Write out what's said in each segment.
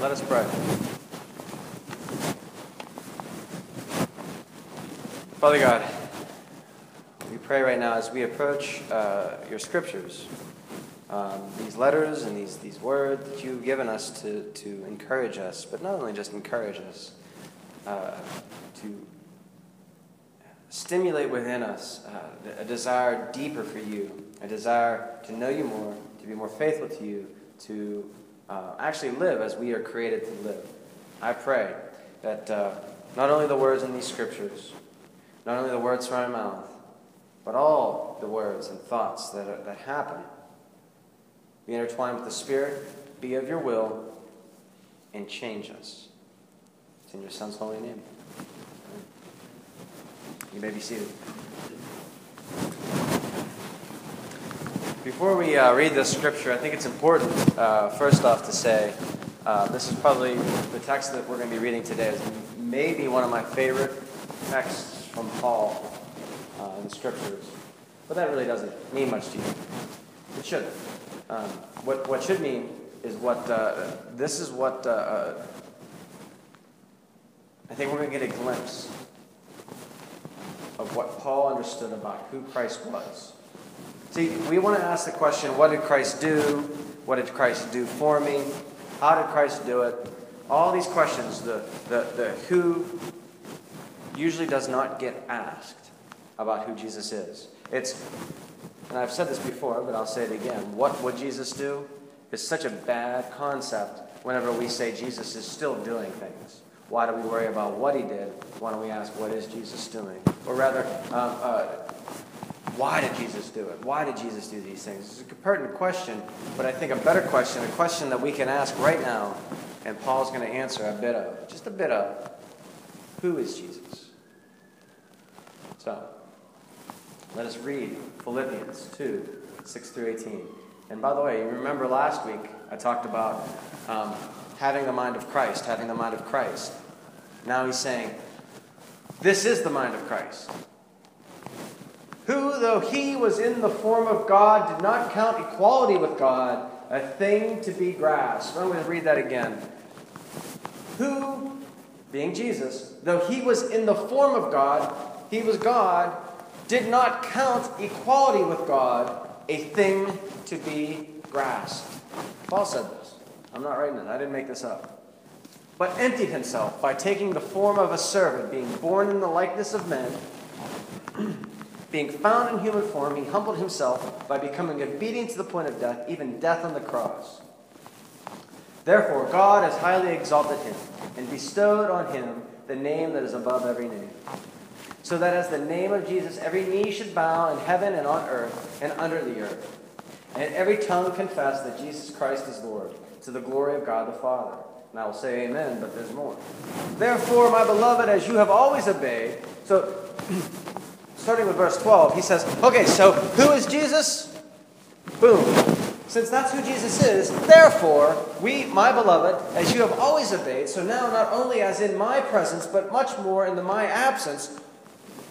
Let us pray. Father God, we pray right now as we approach uh, your scriptures, um, these letters and these, these words that you've given us to, to encourage us, but not only just encourage us, uh, to stimulate within us uh, a desire deeper for you, a desire to know you more, to be more faithful to you, to uh, actually live as we are created to live. I pray that uh, not only the words in these scriptures, not only the words from our mouth, but all the words and thoughts that, are, that happen be intertwined with the Spirit, be of your will, and change us. It's in your Son's holy name. You may be seated. Before we uh, read this scripture, I think it's important, uh, first off, to say uh, this is probably the text that we're going to be reading today is maybe one of my favorite texts from Paul uh, in the scriptures. But that really doesn't mean much to you. It shouldn't. Um, what, what should mean is what uh, this is what uh, I think we're going to get a glimpse of what Paul understood about who Christ was. See, we want to ask the question what did Christ do? What did Christ do for me? How did Christ do it? All these questions, the, the, the who usually does not get asked about who Jesus is. It's, and I've said this before, but I'll say it again. What would Jesus do? Is such a bad concept whenever we say Jesus is still doing things. Why do we worry about what he did? Why don't we ask, what is Jesus doing? Or rather, uh, uh, why did Jesus do it? Why did Jesus do these things? It's a pertinent question, but I think a better question, a question that we can ask right now, and Paul's going to answer a bit of, just a bit of, who is Jesus? So, let us read Philippians 2 6 through 18. And by the way, you remember last week I talked about um, having the mind of Christ, having the mind of Christ. Now he's saying, This is the mind of Christ. Who, though he was in the form of God, did not count equality with God a thing to be grasped. I'm going to read that again. Who, being Jesus, though he was in the form of God, he was God, did not count equality with God a thing to be grasped. Paul said this. I'm not writing it, I didn't make this up but emptied himself by taking the form of a servant, being born in the likeness of men. Being found in human form, he humbled himself by becoming obedient to the point of death, even death on the cross. Therefore, God has highly exalted him and bestowed on him the name that is above every name. So that as the name of Jesus, every knee should bow in heaven and on earth and under the earth, and every tongue confess that Jesus Christ is Lord, to the glory of God the Father. And I will say amen, but there's more. Therefore, my beloved, as you have always obeyed. So, starting with verse 12, he says, okay, so who is Jesus? Boom. Since that's who Jesus is, therefore, we, my beloved, as you have always obeyed, so now not only as in my presence, but much more in the my absence,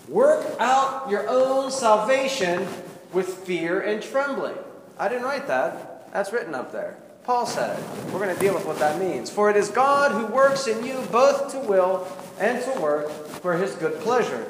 work out your own salvation with fear and trembling. I didn't write that. That's written up there. Paul said it. We're going to deal with what that means. For it is God who works in you both to will and to work for his good pleasure.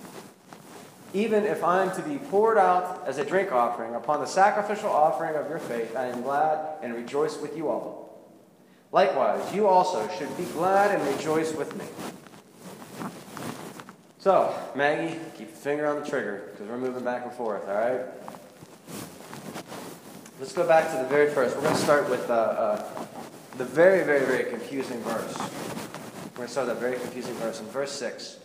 Even if I am to be poured out as a drink offering upon the sacrificial offering of your faith, I am glad and rejoice with you all. Likewise, you also should be glad and rejoice with me. So, Maggie, keep your finger on the trigger because we're moving back and forth, all right? Let's go back to the very first. We're going to start with uh, uh, the very, very, very confusing verse. We're going to start with that very confusing verse in verse 6.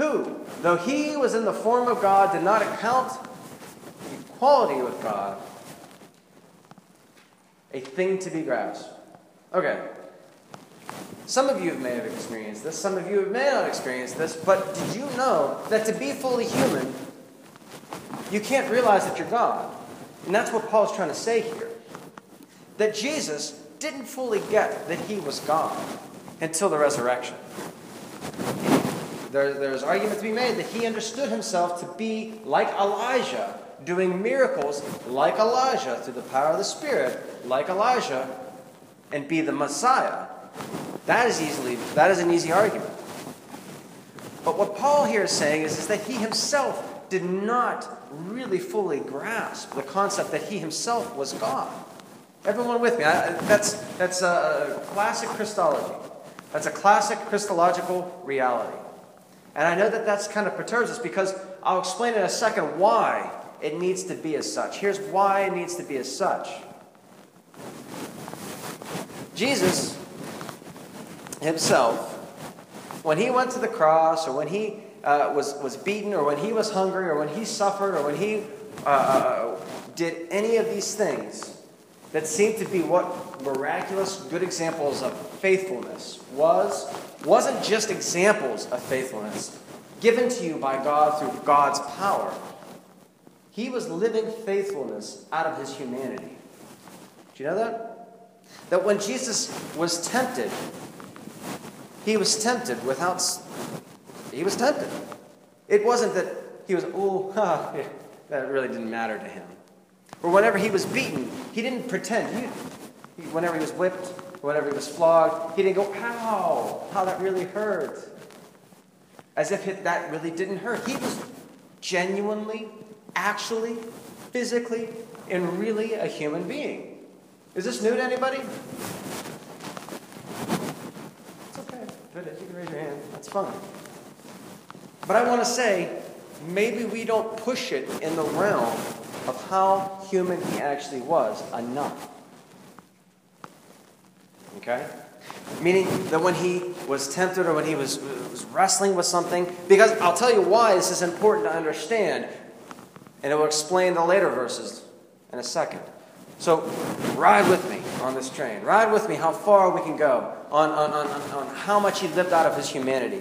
Who, though he was in the form of God, did not account equality with God a thing to be grasped. Okay. Some of you may have experienced this, some of you may not experience this, but did you know that to be fully human, you can't realize that you're God? And that's what Paul's trying to say here. That Jesus didn't fully get that he was God until the resurrection. There, there's argument to be made that he understood himself to be like Elijah, doing miracles like Elijah through the power of the Spirit, like Elijah, and be the Messiah. That is easily that is an easy argument. But what Paul here is saying is, is that he himself did not really fully grasp the concept that he himself was God. Everyone with me? I, that's, that's a classic Christology. That's a classic Christological reality. And I know that that's kind of perturbs us because I'll explain in a second why it needs to be as such. Here's why it needs to be as such. Jesus himself, when he went to the cross, or when he uh, was, was beaten, or when he was hungry, or when he suffered, or when he uh, uh did any of these things that seemed to be what miraculous good examples of faithfulness was, wasn't just examples of faithfulness given to you by God through God's power. He was living faithfulness out of his humanity. Do you know that? That when Jesus was tempted, he was tempted without. He was tempted. It wasn't that he was, oh, that really didn't matter to him. Or whenever he was beaten, he didn't pretend. He, he, whenever he was whipped, or whenever he was flogged, he didn't go, ow, how that really hurt. As if it, that really didn't hurt. He was genuinely, actually, physically, and really a human being. Is this new to anybody? It's okay. You can raise your hand. That's fine. But I want to say, maybe we don't push it in the realm of how human he actually was enough. Okay? Meaning that when he was tempted or when he was, was wrestling with something, because I'll tell you why this is important to understand, and it will explain the later verses in a second. So, ride with me on this train. Ride with me how far we can go on, on, on, on how much he lived out of his humanity.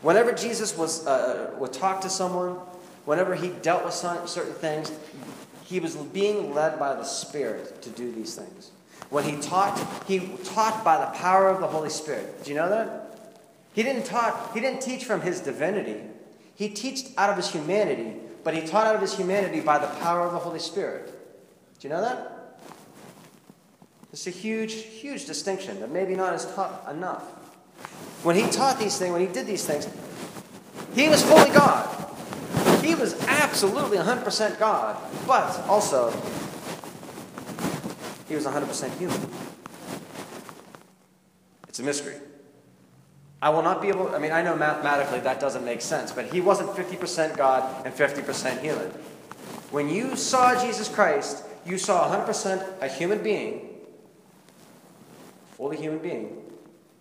Whenever Jesus was, uh, would talk to someone, whenever he dealt with certain things, he was being led by the Spirit to do these things. When he taught, he taught by the power of the Holy Spirit. Do you know that? He didn't taught, he didn't teach from his divinity. He taught out of his humanity, but he taught out of his humanity by the power of the Holy Spirit. Do you know that? It's a huge, huge distinction that maybe not as taught enough. When he taught these things, when he did these things, he was fully God. He was absolutely 100% God, but also he was 100% human. It's a mystery. I will not be able, I mean, I know mathematically that doesn't make sense, but he wasn't 50% God and 50% human. When you saw Jesus Christ, you saw 100% a human being, fully human being,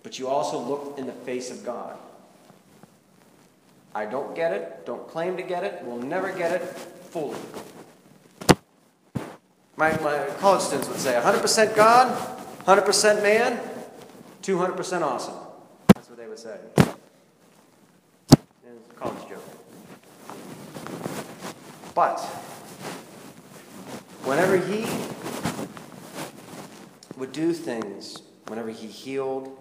but you also looked in the face of God. I don't get it, don't claim to get it, will never get it fully. My, my college students would say 100% God, 100% man, 200% awesome. That's what they would say. It's a college joke. But, whenever he would do things, whenever he healed,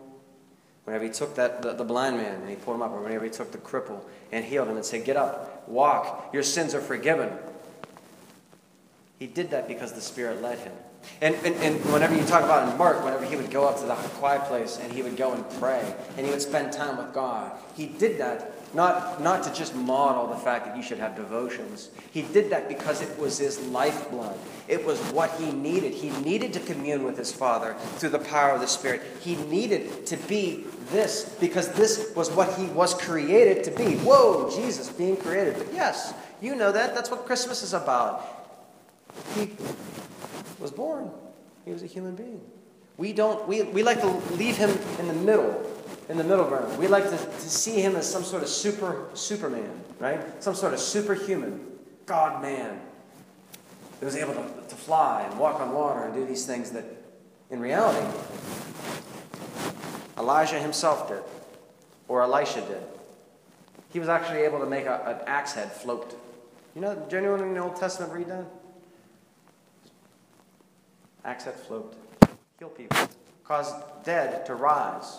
whenever he took that the, the, blind man and he pulled him up, or whenever he took the cripple and healed him and said, Get up, walk, your sins are forgiven. He did that because the Spirit led him. And, and, and whenever you talk about in Mark, whenever he would go up to the quiet place and he would go and pray and he would spend time with God, he did that not, not to just model the fact that you should have devotions. He did that because it was his lifeblood. It was what he needed. He needed to commune with his Father through the power of the Spirit. He needed to be this because this was what he was created to be. Whoa, Jesus being created. But yes, you know that. That's what Christmas is about. He was born. He was a human being. We don't, we, we like to leave him in the middle, in the middle ground. We like to, to see him as some sort of super, superman, right? Some sort of superhuman, God man that was able to, to fly and walk on water and do these things that, in reality, Elijah himself did, or Elisha did. He was actually able to make a, an axe head float. You know, anyone in the Old Testament read that? Axe head float. Heal people. Cause dead to rise.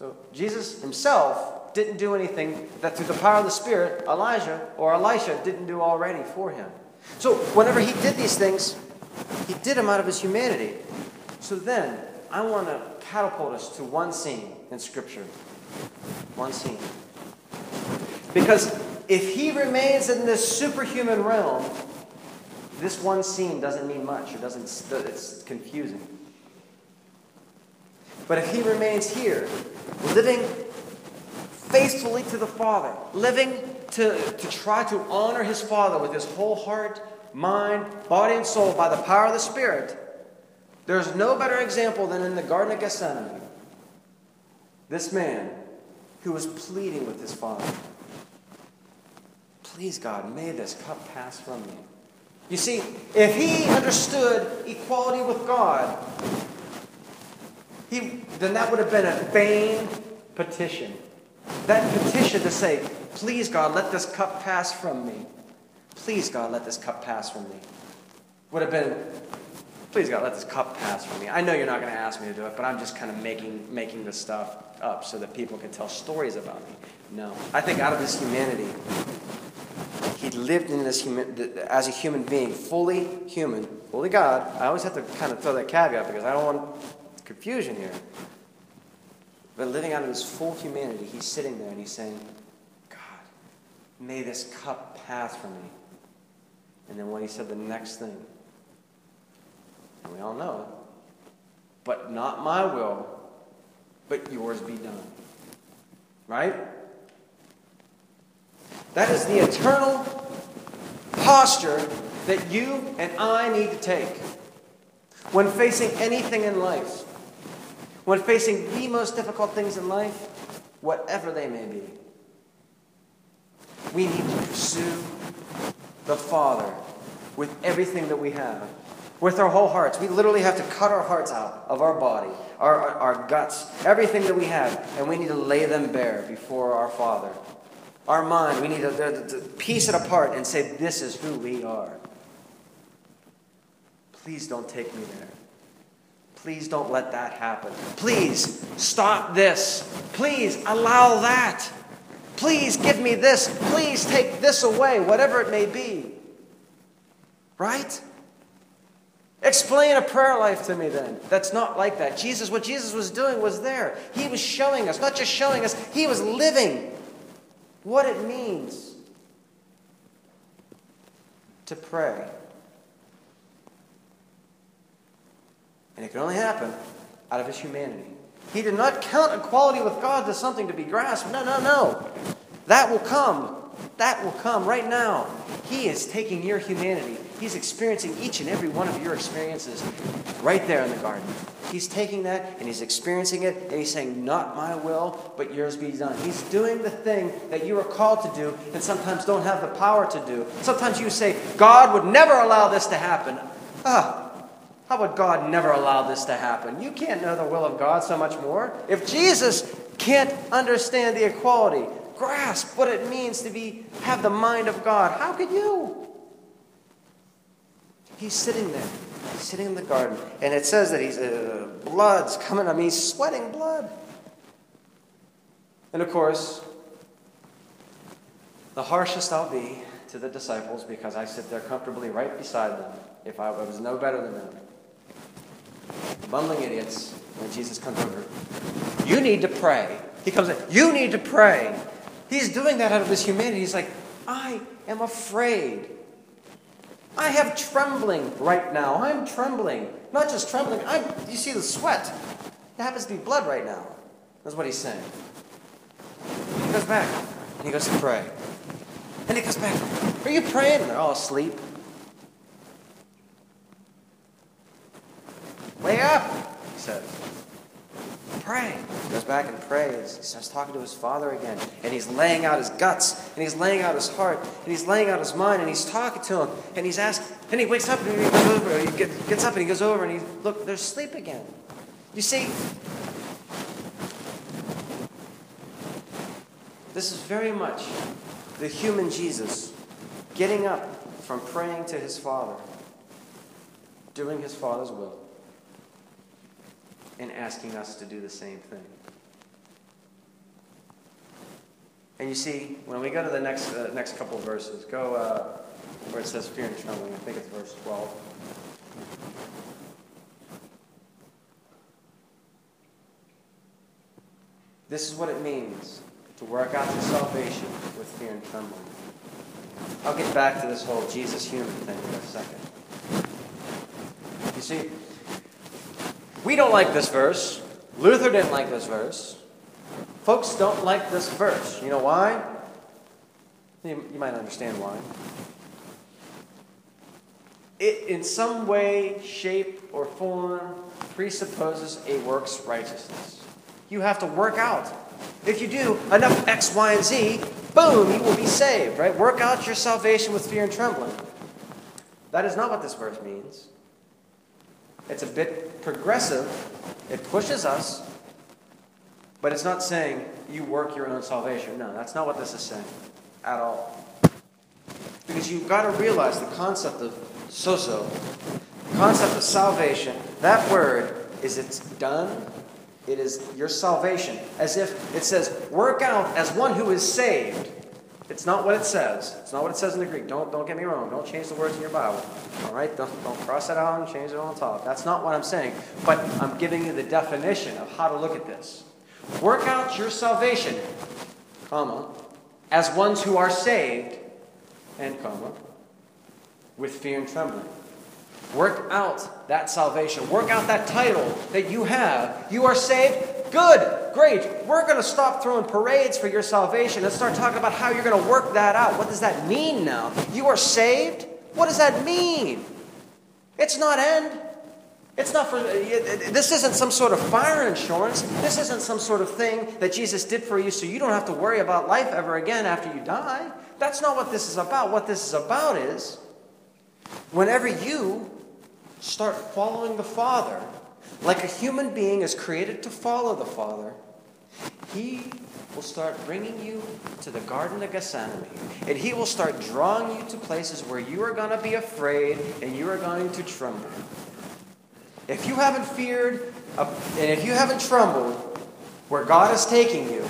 So Jesus himself didn't do anything that through the power of the Spirit, Elijah or Elisha didn't do already for him. So whenever he did these things, he did them out of his humanity. So then, I want to catapult us to one scene in Scripture. One scene. Because if he remains in this superhuman realm, this one scene doesn't mean much. It doesn't, it's confusing. But if he remains here, living faithfully to the Father, living to, to try to honor his Father with his whole heart, mind, body, and soul by the power of the Spirit, there's no better example than in the Garden of Gethsemane. This man who was pleading with his Father. Please, God, may this cup pass from me. You see, if he understood equality with God, he, then that would have been a vain petition. That petition to say, Please, God, let this cup pass from me. Please, God, let this cup pass from me. Would have been, Please, God, let this cup pass from me. I know you're not going to ask me to do it, but I'm just kind of making, making this stuff up so that people can tell stories about me. No. I think out of his humanity, he lived in this human, as a human being, fully human, fully God. I always have to kind of throw that caveat because I don't want confusion here. But living out of his full humanity, he's sitting there and he's saying, God, may this cup pass from me. And then when he said the next thing, and we all know but not my will, but yours be done. Right? That is the eternal posture that you and I need to take when facing anything in life. When facing the most difficult things in life, whatever they may be, we need to pursue the Father with everything that we have, with our whole hearts. We literally have to cut our hearts out of our body, our, our, our guts, everything that we have, and we need to lay them bare before our Father. Our mind, we need to, to, to piece it apart and say, This is who we are. Please don't take me there. Please don't let that happen. Please stop this. Please allow that. Please give me this. Please take this away, whatever it may be. Right? Explain a prayer life to me then. That's not like that. Jesus, what Jesus was doing was there. He was showing us, not just showing us, he was living what it means to pray And it can only happen out of his humanity. He did not count equality with God as something to be grasped. No, no, no. That will come. That will come right now. He is taking your humanity. He's experiencing each and every one of your experiences right there in the garden. He's taking that and he's experiencing it and he's saying, Not my will, but yours be done. He's doing the thing that you are called to do and sometimes don't have the power to do. Sometimes you say, God would never allow this to happen. Ah, how would God never allow this to happen? You can't know the will of God so much more. If Jesus can't understand the equality, grasp what it means to be have the mind of God, how could you? He's sitting there, sitting in the garden, and it says that he's uh, blood's coming. I mean, sweating blood. And of course, the harshest I'll be to the disciples because I sit there comfortably right beside them if I was no better than them bumbling idiots when Jesus comes over. You need to pray. He comes in, you need to pray. He's doing that out of his humanity. He's like, I am afraid. I have trembling right now. I'm trembling. Not just trembling, I'm, you see the sweat. It happens to be blood right now. That's what he's saying. He goes back and he goes to pray. And he goes back. Are you praying? They're all asleep. Lay up, he says. Pray. He goes back and prays. He starts talking to his father again. And he's laying out his guts. And he's laying out his heart. And he's laying out his mind. And he's talking to him. And he's asking. And he wakes up and he goes over. He gets up and he goes over and he, look, there's sleep again. You see, this is very much the human Jesus getting up from praying to his Father, doing his Father's will and asking us to do the same thing. And you see, when we go to the next, uh, next couple of verses, go uh, where it says fear and trembling. I think it's verse 12. This is what it means to work out your salvation with fear and trembling. I'll get back to this whole Jesus human thing in a second. You see, we don't like this verse. Luther didn't like this verse. Folks don't like this verse. You know why? You, you might understand why. It, in some way, shape, or form, presupposes a works righteousness. You have to work out. If you do enough X, Y, and Z, boom, you will be saved, right? Work out your salvation with fear and trembling. That is not what this verse means. It's a bit progressive. It pushes us but it's not saying you work your own salvation. No, that's not what this is saying at all. Because you've got to realize the concept of sozo, the concept of salvation, that word is it's done. It is your salvation. As if it says, work out as one who is saved. It's not what it says. It's not what it says in the Greek. Don't, don't get me wrong. Don't change the words in your Bible. All right? Don't, don't cross it out and change it on top. That's not what I'm saying. But I'm giving you the definition of how to look at this. Work out your salvation, comma, as ones who are saved, and comma, with fear and trembling. Work out that salvation. Work out that title that you have. You are saved. Good. Great. We're going to stop throwing parades for your salvation and start talking about how you're going to work that out. What does that mean now? You are saved? What does that mean? It's not end. It's not for, this isn't some sort of fire insurance. This isn't some sort of thing that Jesus did for you so you don't have to worry about life ever again after you die. That's not what this is about. What this is about is whenever you start following the Father, like a human being is created to follow the Father, He will start bringing you to the Garden of Gethsemane. And He will start drawing you to places where you are going to be afraid and you are going to tremble. If you haven't feared uh, and if you haven't trembled where God is taking you,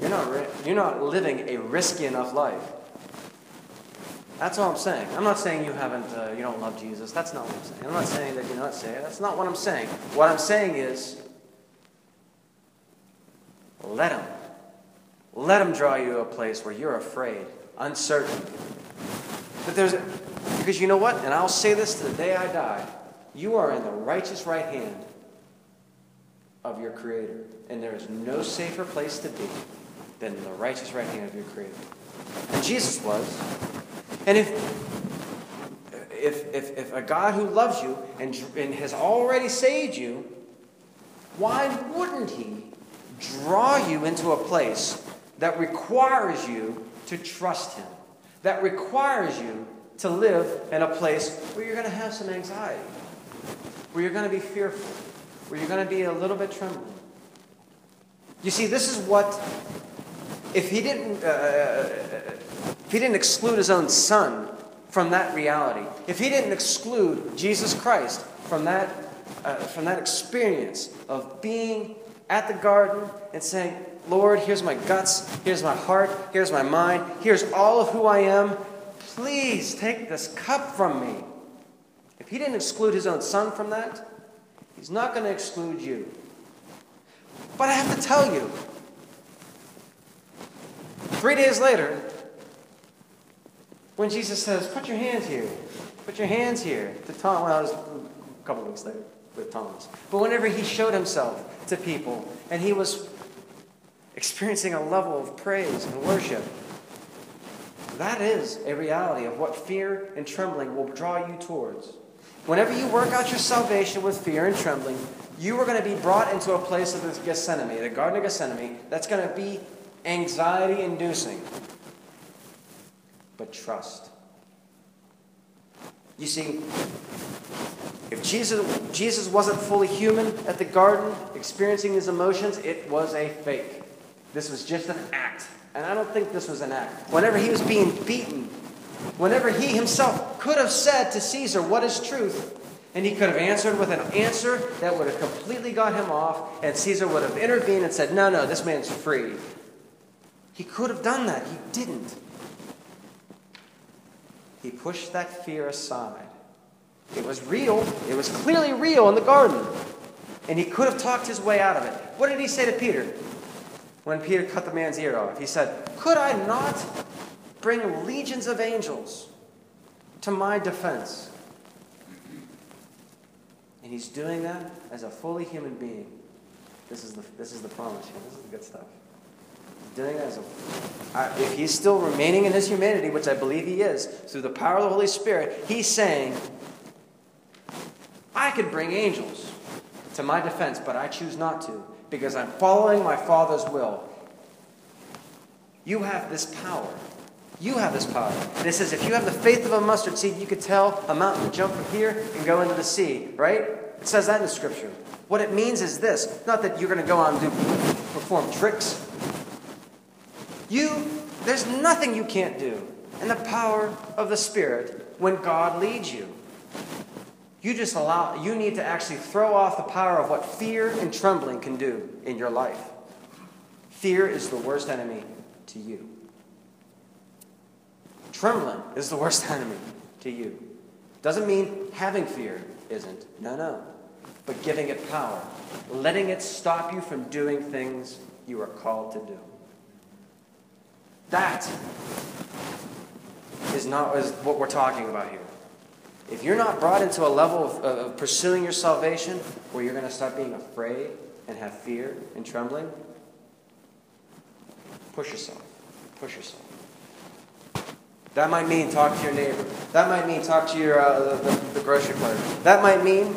you're not, you're not living a risky enough life. That's all I'm saying. I'm not saying you haven't, uh, you don't love Jesus. That's not what I'm saying. I'm not saying that you're not saved. That's not what I'm saying. What I'm saying is, let Him. Let Him draw you to a place where you're afraid, uncertain. That there's, because you know what? And I'll say this to the day I die you are in the righteous right hand of your Creator. And there is no safer place to be than the righteous right hand of your Creator. And Jesus was. And if, if, if, if a God who loves you and, and has already saved you, why wouldn't He draw you into a place that requires you to trust Him? That requires you to live in a place where you're going to have some anxiety, where you're going to be fearful, where you're going to be a little bit trembling. You see, this is what, if he didn't, uh, if he didn't exclude his own son from that reality, if he didn't exclude Jesus Christ from that, uh, from that experience of being at the garden and saying, Lord, here's my guts, here's my heart, here's my mind, here's all of who I am, Please take this cup from me. If he didn't exclude his own son from that, he's not going to exclude you. But I have to tell you, three days later, when Jesus says, Put your hands here, put your hands here, to Thomas, well, it was a couple weeks later with Thomas. But whenever he showed himself to people and he was experiencing a level of praise and worship, that is a reality of what fear and trembling will draw you towards. Whenever you work out your salvation with fear and trembling, you are going to be brought into a place of the Gethsemane, the Garden of Gethsemane, that's going to be anxiety inducing. But trust. You see, If Jesus, Jesus wasn't fully human at the garden, experiencing his emotions, it was a fake. This was just an act. And I don't think this was an act. Whenever he was being beaten, whenever he himself could have said to Caesar, What is truth? And he could have answered with an answer that would have completely got him off, and Caesar would have intervened and said, No, no, this man's free. He could have done that. He didn't. He pushed that fear aside. It was real. It was clearly real in the garden. And he could have talked his way out of it. What did he say to Peter when Peter cut the man's ear off? He said, Could I not bring legions of angels to my defense? And he's doing that as a fully human being. This is the, this is the promise here. This is the good stuff. A. If he's still remaining in his humanity, which I believe he is, through the power of the Holy Spirit, he's saying, I could bring angels to my defense, but I choose not to because I'm following my Father's will. You have this power. You have this power. And it says if you have the faith of a mustard seed, you could tell a mountain to jump from here and go into the sea, right? It says that in the scripture. What it means is this not that you're going to go out and do, perform tricks. You, there's nothing you can't do in the power of the Spirit when God leads you. You just allow, you need to actually throw off the power of what fear and trembling can do in your life. Fear is the worst enemy to you. Trembling is the worst enemy to you. Doesn't mean having fear isn't. No, no. But giving it power, letting it stop you from doing things you are called to do. That is not what we're talking about here. If you're not brought into a level of, of pursuing your salvation where you're going to start being afraid and have fear and trembling, push yourself. Push yourself. That might mean talk to your neighbor. That might mean talk to your uh, the, the, the grocery clerk. That might mean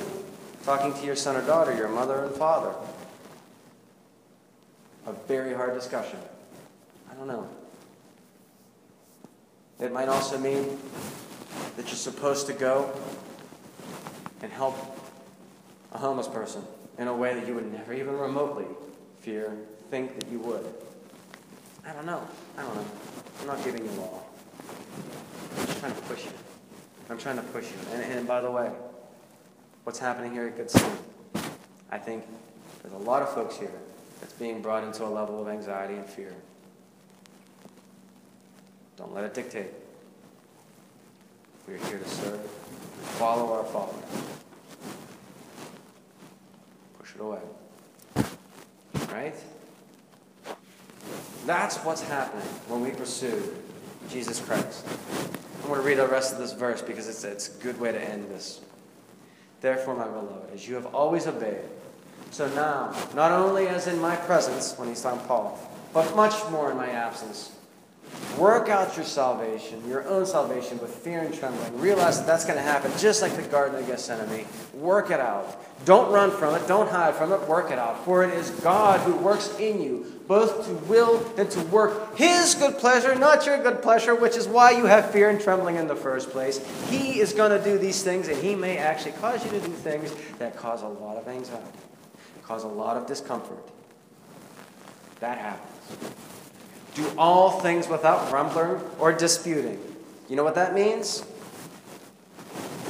talking to your son or daughter, your mother and father. A very hard discussion. I don't know. It might also mean that you're supposed to go and help a homeless person in a way that you would never even remotely fear, think that you would. I don't know. I don't know. I'm not giving you law. I'm just trying to push you. I'm trying to push you. And, and by the way, what's happening here at Good? I think there's a lot of folks here that's being brought into a level of anxiety and fear. Don't let it dictate. We are here to serve, follow our Father. Push it away. Right? That's what's happening when we pursue Jesus Christ. I'm going to read the rest of this verse because it's, it's a good way to end this. Therefore, my beloved, as you have always obeyed, so now, not only as in my presence, when he's on Paul, but much more in my absence, Work out your salvation, your own salvation, with fear and trembling. Realize that that's going to happen just like the Garden of Gethsemane. Work it out. Don't run from it. Don't hide from it. Work it out. For it is God who works in you, both to will and to work His good pleasure, not your good pleasure, which is why you have fear and trembling in the first place. He is going to do these things, and He may actually cause you to do things that cause a lot of anxiety, cause a lot of discomfort. That happens. Do all things without grumbling or disputing. You know what that means?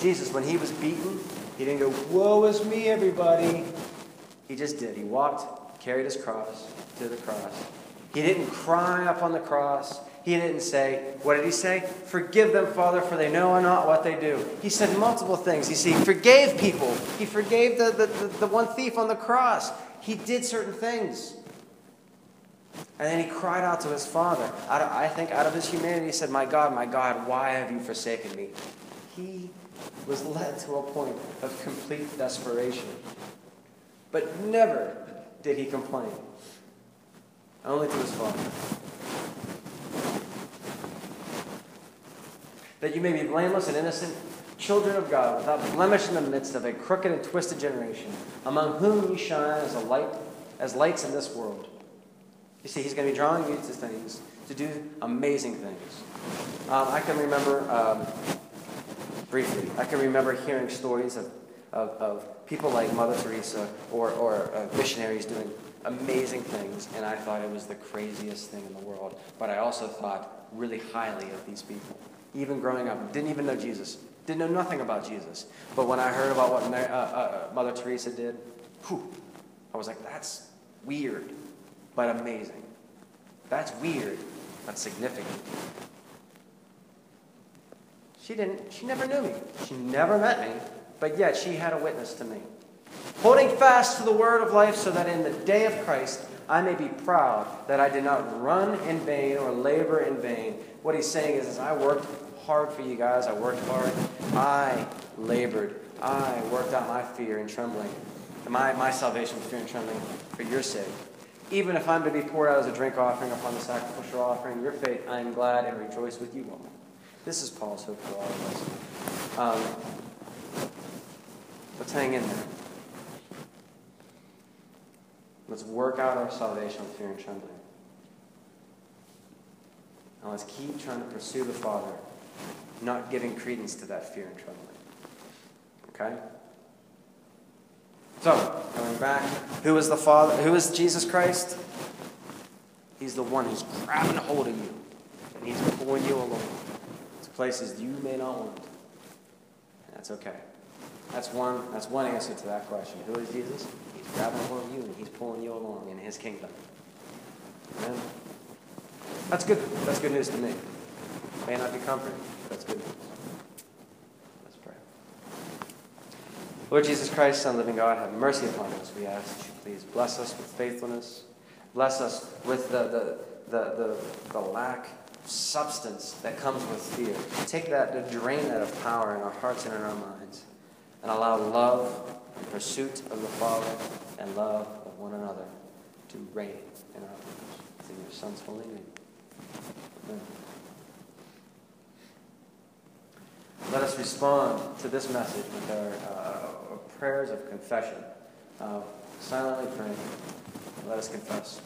Jesus, when he was beaten, he didn't go, Woe is me, everybody. He just did. He walked, carried his cross to the cross. He didn't cry up on the cross. He didn't say, What did he say? Forgive them, Father, for they know not what they do. He said multiple things. He, said, he forgave people. He forgave the, the, the, the one thief on the cross. He did certain things. And then he cried out to his father. Of, I think out of his humanity, he said, My God, my God, why have you forsaken me? He was led to a point of complete desperation. But never did he complain, only to his father. That you may be blameless and innocent, children of God, without blemish in the midst of a crooked and twisted generation, among whom you shine as a light, as lights in this world you see, he's going to be drawing you to things, to do amazing things. Um, I can remember, um, briefly, I can remember hearing stories of, of, of people like Mother Teresa or, or uh, missionaries doing amazing things, and I thought it was the craziest thing in the world. But I also thought really highly of these people. Even growing up, didn't even know Jesus, didn't know nothing about Jesus. But when I heard about what uh, uh, Mother Teresa did, whew, I was like, that's weird, but amazing. That's weird, but significant. She didn't, she never knew me. She never met me, but yet she had a witness to me. Holding fast to the word of life so that in the day of Christ I may be proud that I did not run in vain or labor in vain. What he's saying is, is I worked hard for you guys. I worked hard. I labored. I worked out my fear and trembling. My, my salvation with fear and trembling for your sake. Even if I'm to be poured out as a drink offering upon the sacrificial offering, your faith, I am glad and rejoice with you, woman. This is Paul's hope for all of us. Um, let's hang in there. Let's work out our salvation with fear and trembling. And let's keep trying to pursue the Father, not giving credence to that fear and trembling. Okay? So, going back, who is the Father? Who is Jesus Christ? He's the one who's grabbing hold of you, and he's pulling you along to places you may not want. That's okay. That's one, that's one answer to that question. Who is Jesus? He's grabbing hold of you and he's pulling you along in his kingdom. Amen. That's good. That's good news to me. May not be comforting. That's good news. Let's pray. Lord Jesus Christ, Son, living God, have mercy upon us. We ask that you please bless us with faithfulness. Bless us with the, the, the, the, the lack substance that comes with fear. Take that, drain that of power in our hearts and in our minds. And allow love, and pursuit of the Father, and love of one another to reign in our lives. In your Son's holy name. Amen. Let us respond to this message with our uh, prayers of confession. Uh, silently praying. Let us confess.